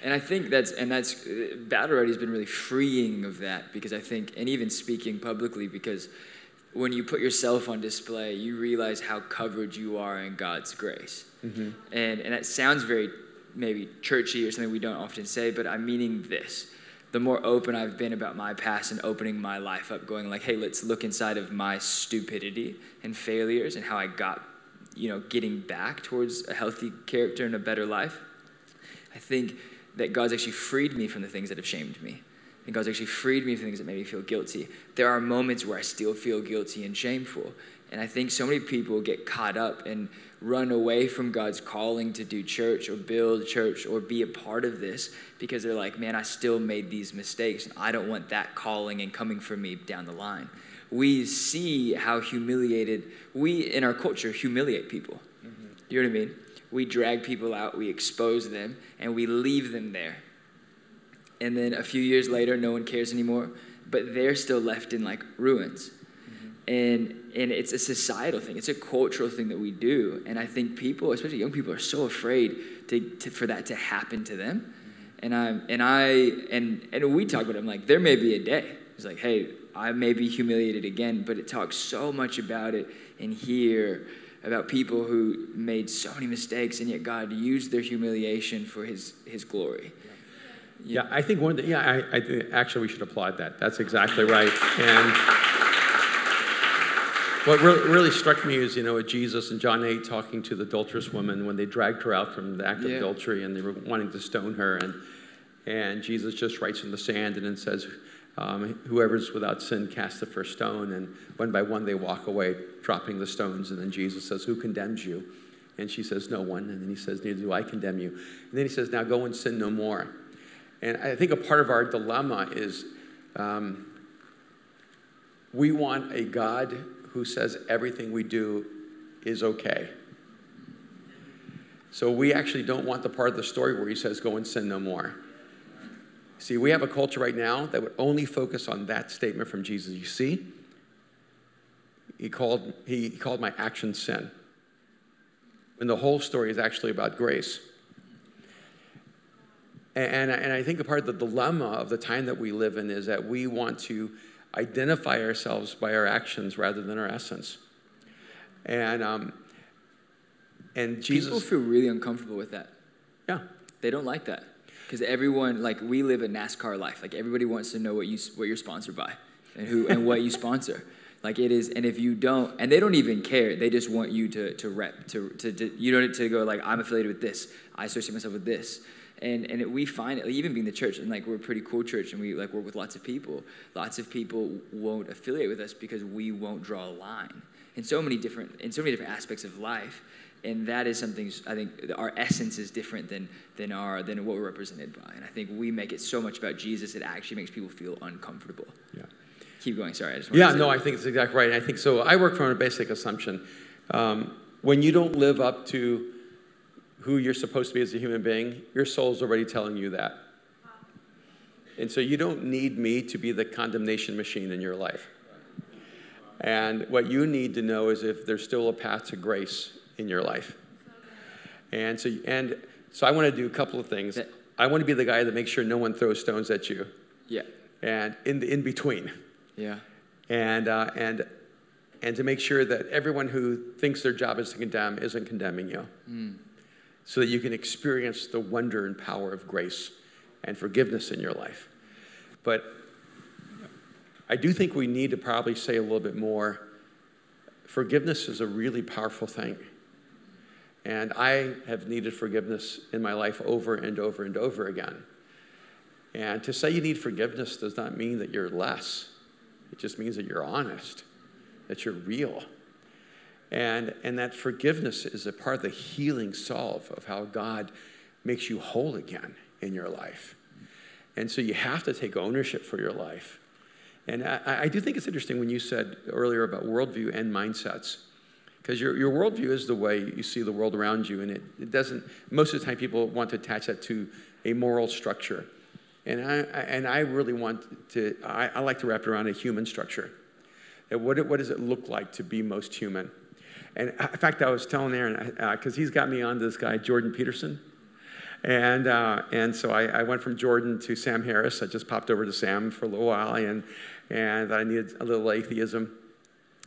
And I think that's, and that's, Battle Ready has been really freeing of that because I think, and even speaking publicly, because when you put yourself on display, you realize how covered you are in God's grace. Mm-hmm. And, and it sounds very maybe churchy or something we don't often say, but I'm meaning this. The more open I've been about my past and opening my life up, going like, hey, let's look inside of my stupidity and failures and how I got, you know, getting back towards a healthy character and a better life. I think that God's actually freed me from the things that have shamed me and God's actually freed me from things that made me feel guilty. There are moments where I still feel guilty and shameful. And I think so many people get caught up and run away from God's calling to do church or build church or be a part of this because they're like, man, I still made these mistakes and I don't want that calling and coming for me down the line. We see how humiliated, we in our culture humiliate people. Mm-hmm. You know what I mean? We drag people out, we expose them, and we leave them there. And then a few years later, no one cares anymore, but they're still left in like ruins. Mm-hmm. and and it's a societal thing it's a cultural thing that we do. And i think people especially young people are so afraid to, to for that to happen to them. And i and i and and we talk about it i'm like there may be a day. It's like hey i may be humiliated again but it talks so much about it in here about people who made so many mistakes and yet god used their humiliation for his his glory yeah, I think one. The, yeah, I, I think actually we should applaud that. That's exactly right. And what really, really struck me is, you know, Jesus and John 8 talking to the adulterous woman when they dragged her out from the act of yeah. adultery and they were wanting to stone her. And, and Jesus just writes in the sand and then says, um, whoever's without sin cast the first stone. And one by one they walk away, dropping the stones. And then Jesus says, Who condemns you? And she says, No one. And then he says, Neither do I condemn you. And then he says, Now go and sin no more. And I think a part of our dilemma is um, we want a God who says everything we do is okay. So we actually don't want the part of the story where he says, go and sin no more. See, we have a culture right now that would only focus on that statement from Jesus. You see, he called, he called my action sin. And the whole story is actually about grace. And, and I think a part of the dilemma of the time that we live in is that we want to identify ourselves by our actions rather than our essence. And, um, and Jesus. People feel really uncomfortable with that. Yeah. They don't like that. Because everyone, like, we live a NASCAR life. Like, everybody wants to know what, you, what you're sponsored by and, who, and what you sponsor. Like it is, and if you don't, and they don't even care, they just want you to to rep, to, to, to you don't to go like I'm affiliated with this, I associate myself with this, and and it, we find it even being the church and like we're a pretty cool church and we like work with lots of people lots of people won't affiliate with us because we won't draw a line in so many different in so many different aspects of life and that is something i think our essence is different than than our than what we're represented by and i think we make it so much about jesus it actually makes people feel uncomfortable yeah keep going sorry i just yeah no that. i think it's exactly right i think so i work from a basic assumption um, when you don't live up to who you're supposed to be as a human being, your soul's already telling you that. And so you don't need me to be the condemnation machine in your life. And what you need to know is if there's still a path to grace in your life. And so, and so I want to do a couple of things. I want to be the guy that makes sure no one throws stones at you. Yeah. And in the in between. Yeah. And uh, and and to make sure that everyone who thinks their job is to condemn isn't condemning you. Mm so that you can experience the wonder and power of grace and forgiveness in your life. But I do think we need to probably say a little bit more. Forgiveness is a really powerful thing. And I have needed forgiveness in my life over and over and over again. And to say you need forgiveness does not mean that you're less, it just means that you're honest, that you're real. And, and that forgiveness is a part of the healing solve of how God makes you whole again in your life. And so you have to take ownership for your life. And I, I do think it's interesting when you said earlier about worldview and mindsets, because your, your worldview is the way you see the world around you. And it, it doesn't, most of the time, people want to attach that to a moral structure. And I, and I really want to, I, I like to wrap it around a human structure. What, what does it look like to be most human? And in fact, I was telling Aaron, because uh, he's got me on this guy, Jordan Peterson. And, uh, and so I, I, went from Jordan to Sam Harris. I just popped over to Sam for a little while, and, and I needed a little atheism.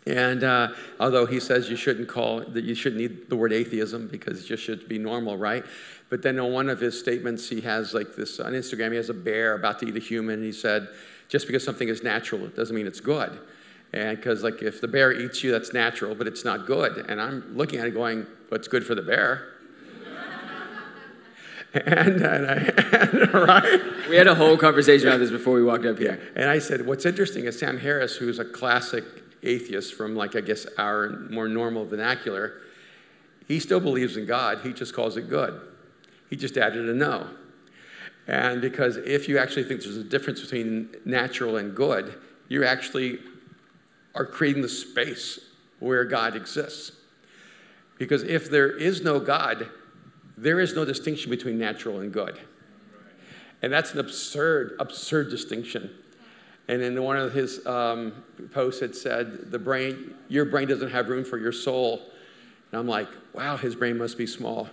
And uh, although he says you shouldn't call that you shouldn't need the word atheism because it just should be normal, right? But then on one of his statements, he has like this on Instagram. He has a bear about to eat a human. And he said, "Just because something is natural, it doesn't mean it's good." And because, like, if the bear eats you, that's natural, but it's not good. And I'm looking at it going, what's good for the bear? and, and, I, and, right? We had a whole conversation about this before we walked up here. Yeah. And I said, what's interesting is Sam Harris, who's a classic atheist from, like, I guess, our more normal vernacular, he still believes in God. He just calls it good. He just added a no. And because if you actually think there's a difference between natural and good, you're actually are creating the space where God exists. Because if there is no God, there is no distinction between natural and good. And that's an absurd, absurd distinction. And in one of his um, posts, it said, "The brain, your brain doesn't have room for your soul." And I'm like, "Wow, his brain must be small."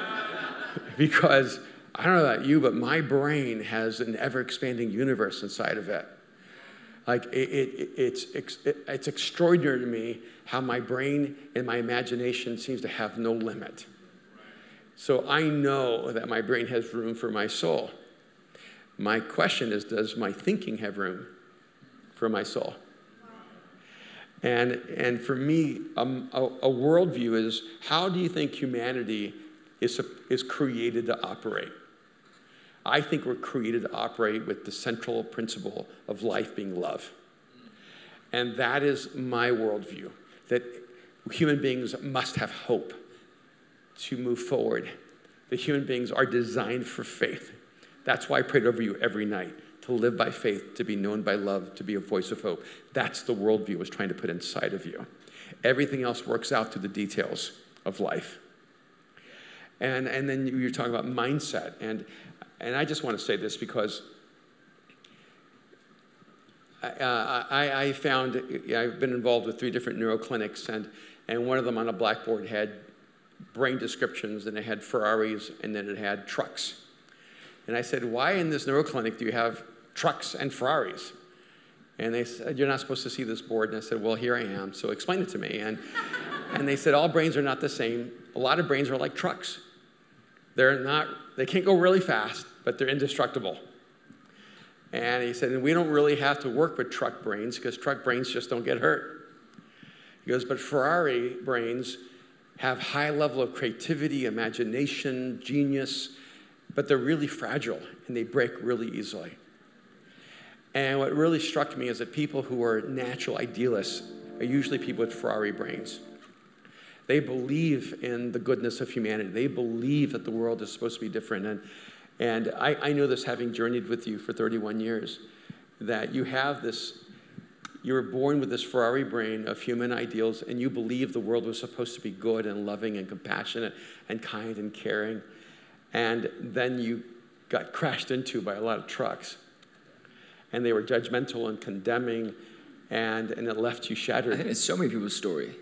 because I don't know about you, but my brain has an ever-expanding universe inside of it. Like it, it, it's, it's extraordinary to me how my brain and my imagination seems to have no limit. So I know that my brain has room for my soul. My question is, does my thinking have room for my soul? And, and for me, um, a, a worldview is how do you think humanity is, is created to operate? I think we're created to operate with the central principle of life being love. And that is my worldview that human beings must have hope to move forward. The human beings are designed for faith. That's why I prayed over you every night to live by faith, to be known by love, to be a voice of hope. That's the worldview I was trying to put inside of you. Everything else works out through the details of life. And, and then you're talking about mindset. And, and I just want to say this because uh, I, I, found I've been involved with three different neuroclinics, and, and one of them on a blackboard had brain descriptions, and it had Ferraris, and then it had trucks. And I said, Why in this neuroclinic do you have trucks and Ferraris? And they said, You're not supposed to see this board. And I said, Well, here I am, so explain it to me. And, and they said, All brains are not the same. A lot of brains are like trucks. They're not, they can't go really fast, but they're indestructible. And he said, and we don't really have to work with truck brains because truck brains just don't get hurt. He goes, but Ferrari brains have high level of creativity, imagination, genius, but they're really fragile and they break really easily. And what really struck me is that people who are natural idealists are usually people with Ferrari brains. They believe in the goodness of humanity. They believe that the world is supposed to be different. And and I, I know this having journeyed with you for 31 years, that you have this, you were born with this Ferrari brain of human ideals, and you believe the world was supposed to be good and loving and compassionate and kind and caring. And then you got crashed into by a lot of trucks. And they were judgmental and condemning, and, and it left you shattered. Think it's so many people's story.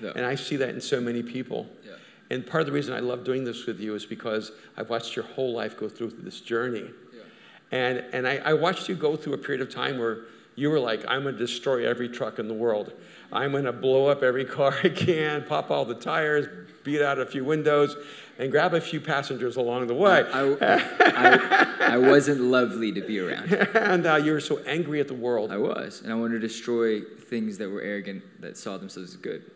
Though. And I see that in so many people. Yeah. And part of the reason I love doing this with you is because I've watched your whole life go through this journey. Yeah. And, and I, I watched you go through a period of time where you were like, I'm going to destroy every truck in the world. I'm going to blow up every car I can, pop all the tires, beat out a few windows, and grab a few passengers along the way. I, I, I, I wasn't lovely to be around. and uh, you were so angry at the world. I was. And I wanted to destroy things that were arrogant, that saw themselves as good.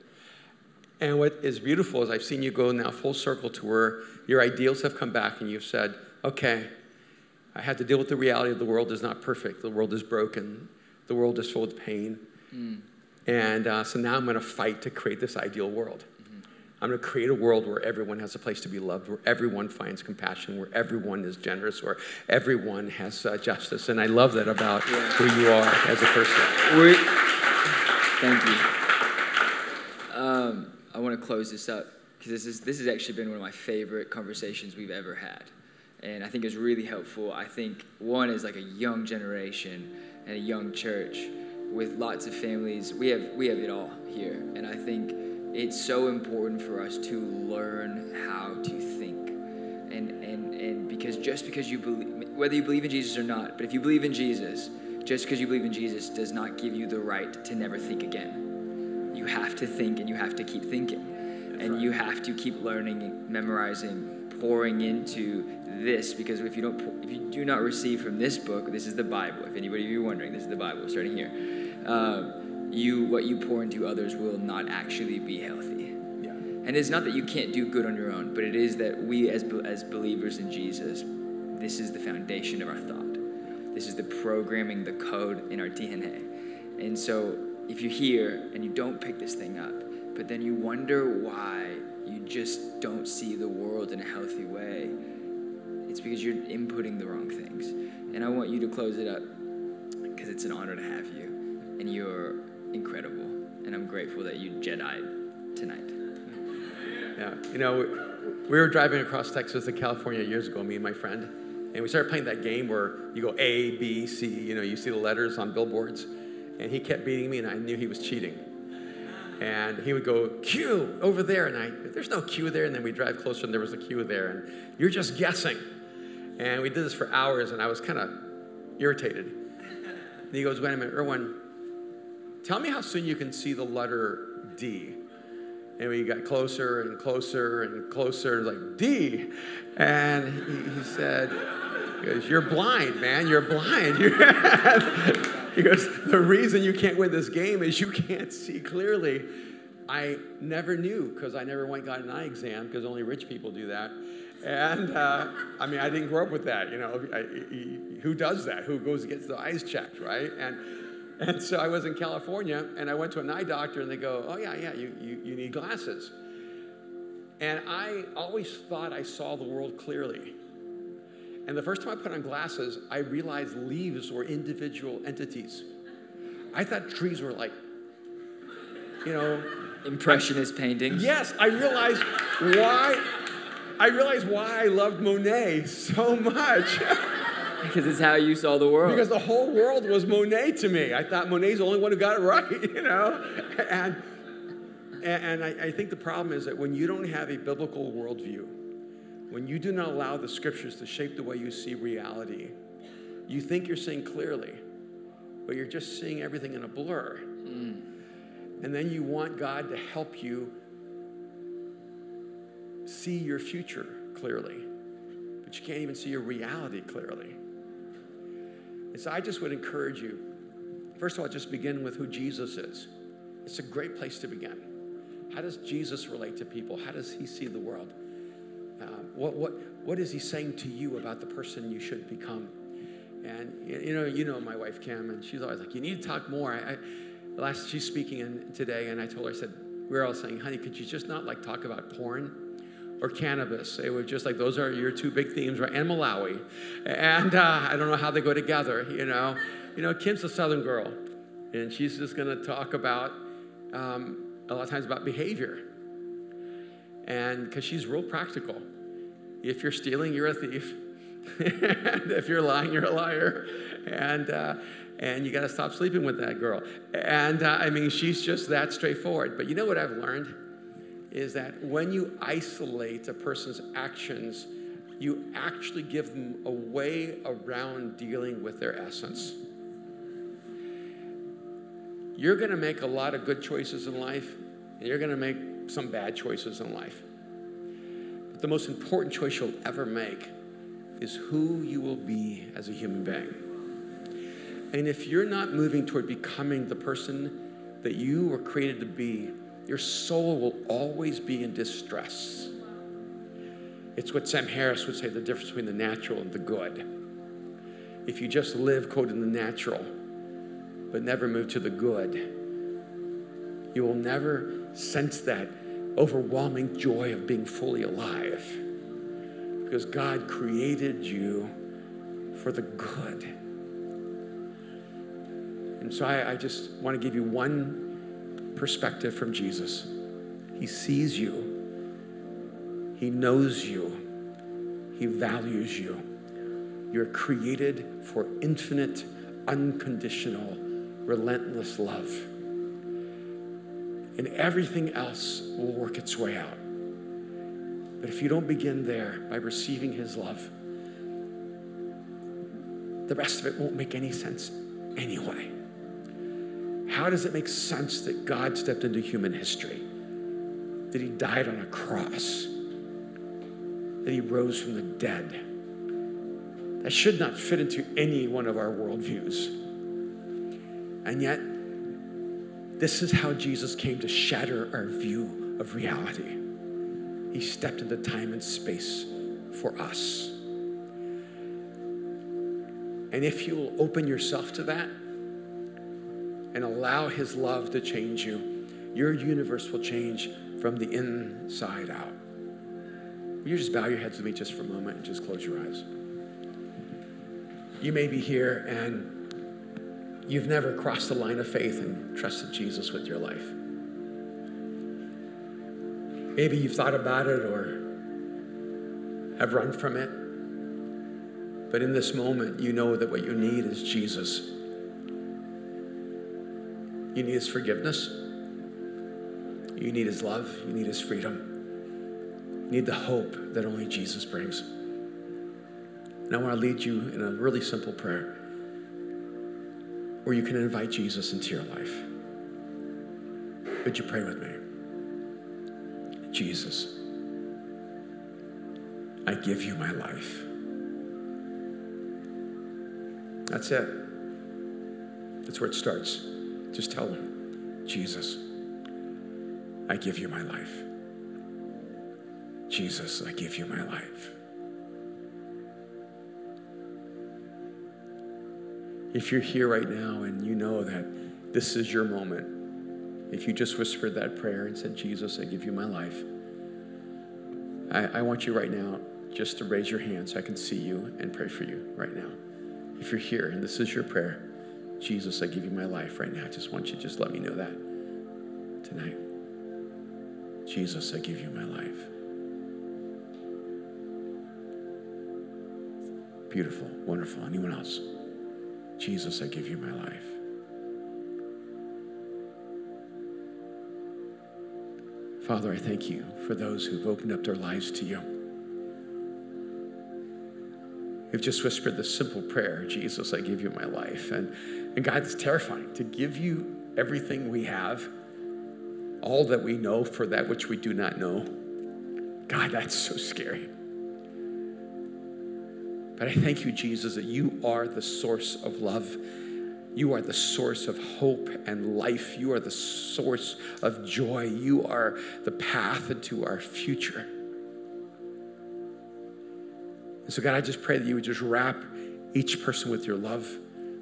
And what is beautiful is I've seen you go now full circle to where your ideals have come back and you've said, okay, I had to deal with the reality of the world is not perfect. The world is broken. The world is full of pain. Mm. And uh, so now I'm going to fight to create this ideal world. Mm-hmm. I'm going to create a world where everyone has a place to be loved, where everyone finds compassion, where everyone is generous, where everyone has uh, justice. And I love that about yeah. who you are as a person. We're, thank you. Um, I want to close this up because this, is, this has actually been one of my favorite conversations we've ever had. And I think it's really helpful. I think one is like a young generation and a young church with lots of families. We have, we have it all here. And I think it's so important for us to learn how to think. And, and, and because just because you believe, whether you believe in Jesus or not, but if you believe in Jesus, just because you believe in Jesus does not give you the right to never think again you have to think and you have to keep thinking. That's and right. you have to keep learning, memorizing, pouring into this because if you don't if you do not receive from this book, this is the Bible. If anybody of you are wondering, this is the Bible starting here. Um, you what you pour into others will not actually be healthy. Yeah. And it's not that you can't do good on your own, but it is that we as as believers in Jesus, this is the foundation of our thought. This is the programming, the code in our DNA. And so if you're here and you don't pick this thing up, but then you wonder why you just don't see the world in a healthy way, it's because you're inputting the wrong things. And I want you to close it up because it's an honor to have you. And you're incredible. And I'm grateful that you Jedi'd tonight. Yeah, you know, we were driving across Texas to California years ago, me and my friend. And we started playing that game where you go A, B, C, you know, you see the letters on billboards. And he kept beating me, and I knew he was cheating. And he would go, Q, over there. And I, there's no Q there. And then we drive closer, and there was a Q there. And you're just guessing. And we did this for hours, and I was kind of irritated. And he goes, wait a minute, Erwin, tell me how soon you can see the letter D. And we got closer and closer and closer, like D. And he, he said, he goes, You're blind, man. You're blind. he goes, The reason you can't win this game is you can't see clearly. I never knew because I never went got an eye exam because only rich people do that. And uh, I mean, I didn't grow up with that. You know, I, I, who does that? Who goes and gets the eyes checked, right? And and so I was in California and I went to an eye doctor and they go, oh, yeah, yeah, you, you, you need glasses. And I always thought I saw the world clearly. And the first time I put on glasses, I realized leaves were individual entities. I thought trees were like, you know, impressionist paintings. Yes, I realized why. I realized why I loved Monet so much. Because it's how you saw the world. Because the whole world was Monet to me. I thought Monet's the only one who got it right, you know? And, and I, I think the problem is that when you don't have a biblical worldview, when you do not allow the scriptures to shape the way you see reality, you think you're seeing clearly, but you're just seeing everything in a blur. Mm. And then you want God to help you see your future clearly, but you can't even see your reality clearly. And so I just would encourage you, first of all, just begin with who Jesus is. It's a great place to begin. How does Jesus relate to people? How does he see the world? Uh, what, what, what is he saying to you about the person you should become? And you know, you know my wife Kim, and she's always like, "You need to talk more." I, I last she's speaking in, today, and I told her, I said, we are all saying, "Honey, could you just not like talk about porn?" Or cannabis. It was just like, those are your two big themes, right? And Malawi. And uh, I don't know how they go together, you know. You know, Kim's a Southern girl, and she's just going to talk about, um, a lot of times, about behavior. And because she's real practical. If you're stealing, you're a thief. if you're lying, you're a liar. And, uh, and you got to stop sleeping with that girl. And uh, I mean, she's just that straightforward. But you know what I've learned? Is that when you isolate a person's actions, you actually give them a way around dealing with their essence. You're going to make a lot of good choices in life, and you're going to make some bad choices in life. But the most important choice you'll ever make is who you will be as a human being. And if you're not moving toward becoming the person that you were created to be, your soul will always be in distress. It's what Sam Harris would say the difference between the natural and the good. If you just live, quote, in the natural, but never move to the good, you will never sense that overwhelming joy of being fully alive. Because God created you for the good. And so I, I just want to give you one perspective from Jesus. He sees you, He knows you, He values you. You're created for infinite, unconditional, relentless love. And everything else will work its way out. But if you don't begin there by receiving His love, the rest of it won't make any sense anyway. How does it make sense that God stepped into human history? That he died on a cross? That he rose from the dead? That should not fit into any one of our worldviews. And yet, this is how Jesus came to shatter our view of reality. He stepped into time and space for us. And if you will open yourself to that, and allow His love to change you, your universe will change from the inside out. Will you just bow your heads with me just for a moment and just close your eyes? You may be here and you've never crossed the line of faith and trusted Jesus with your life. Maybe you've thought about it or have run from it. But in this moment, you know that what you need is Jesus. You need his forgiveness. You need his love. You need his freedom. You need the hope that only Jesus brings. And I want to lead you in a really simple prayer where you can invite Jesus into your life. Would you pray with me? Jesus, I give you my life. That's it. That's where it starts. Just tell him, Jesus, I give you my life. Jesus, I give you my life. If you're here right now and you know that this is your moment, if you just whispered that prayer and said, Jesus, I give you my life, I, I want you right now just to raise your hand so I can see you and pray for you right now. If you're here and this is your prayer, Jesus, I give you my life right now. I just want you to just let me know that tonight. Jesus, I give you my life. Beautiful, wonderful. Anyone else? Jesus, I give you my life. Father, I thank you for those who've opened up their lives to you. Who've just whispered this simple prayer Jesus, I give you my life. And, and God, it's terrifying to give you everything we have, all that we know for that which we do not know. God, that's so scary. But I thank you, Jesus, that you are the source of love. You are the source of hope and life. You are the source of joy. You are the path into our future. And so, God, I just pray that you would just wrap each person with your love.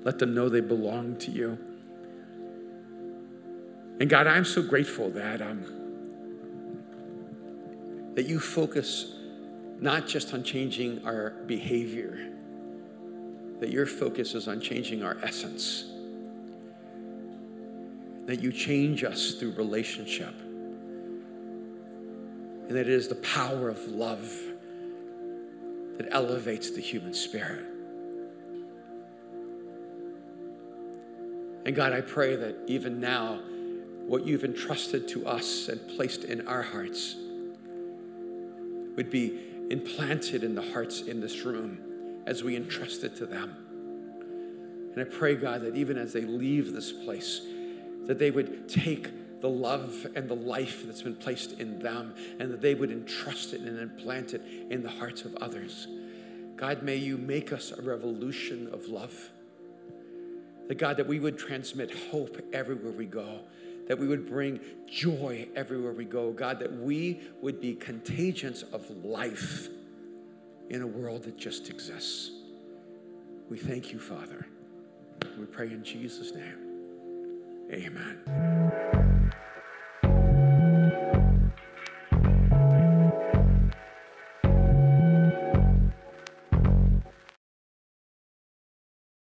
Let them know they belong to you. And God, I'm so grateful that, um, that you focus not just on changing our behavior, that your focus is on changing our essence. That you change us through relationship. And that it is the power of love that elevates the human spirit. And God, I pray that even now, what you've entrusted to us and placed in our hearts would be implanted in the hearts in this room as we entrust it to them. And I pray, God, that even as they leave this place, that they would take the love and the life that's been placed in them and that they would entrust it and implant it in the hearts of others. God, may you make us a revolution of love. That God, that we would transmit hope everywhere we go that we would bring joy everywhere we go. God, that we would be contagions of life in a world that just exists. We thank you, Father. We pray in Jesus' name. Amen.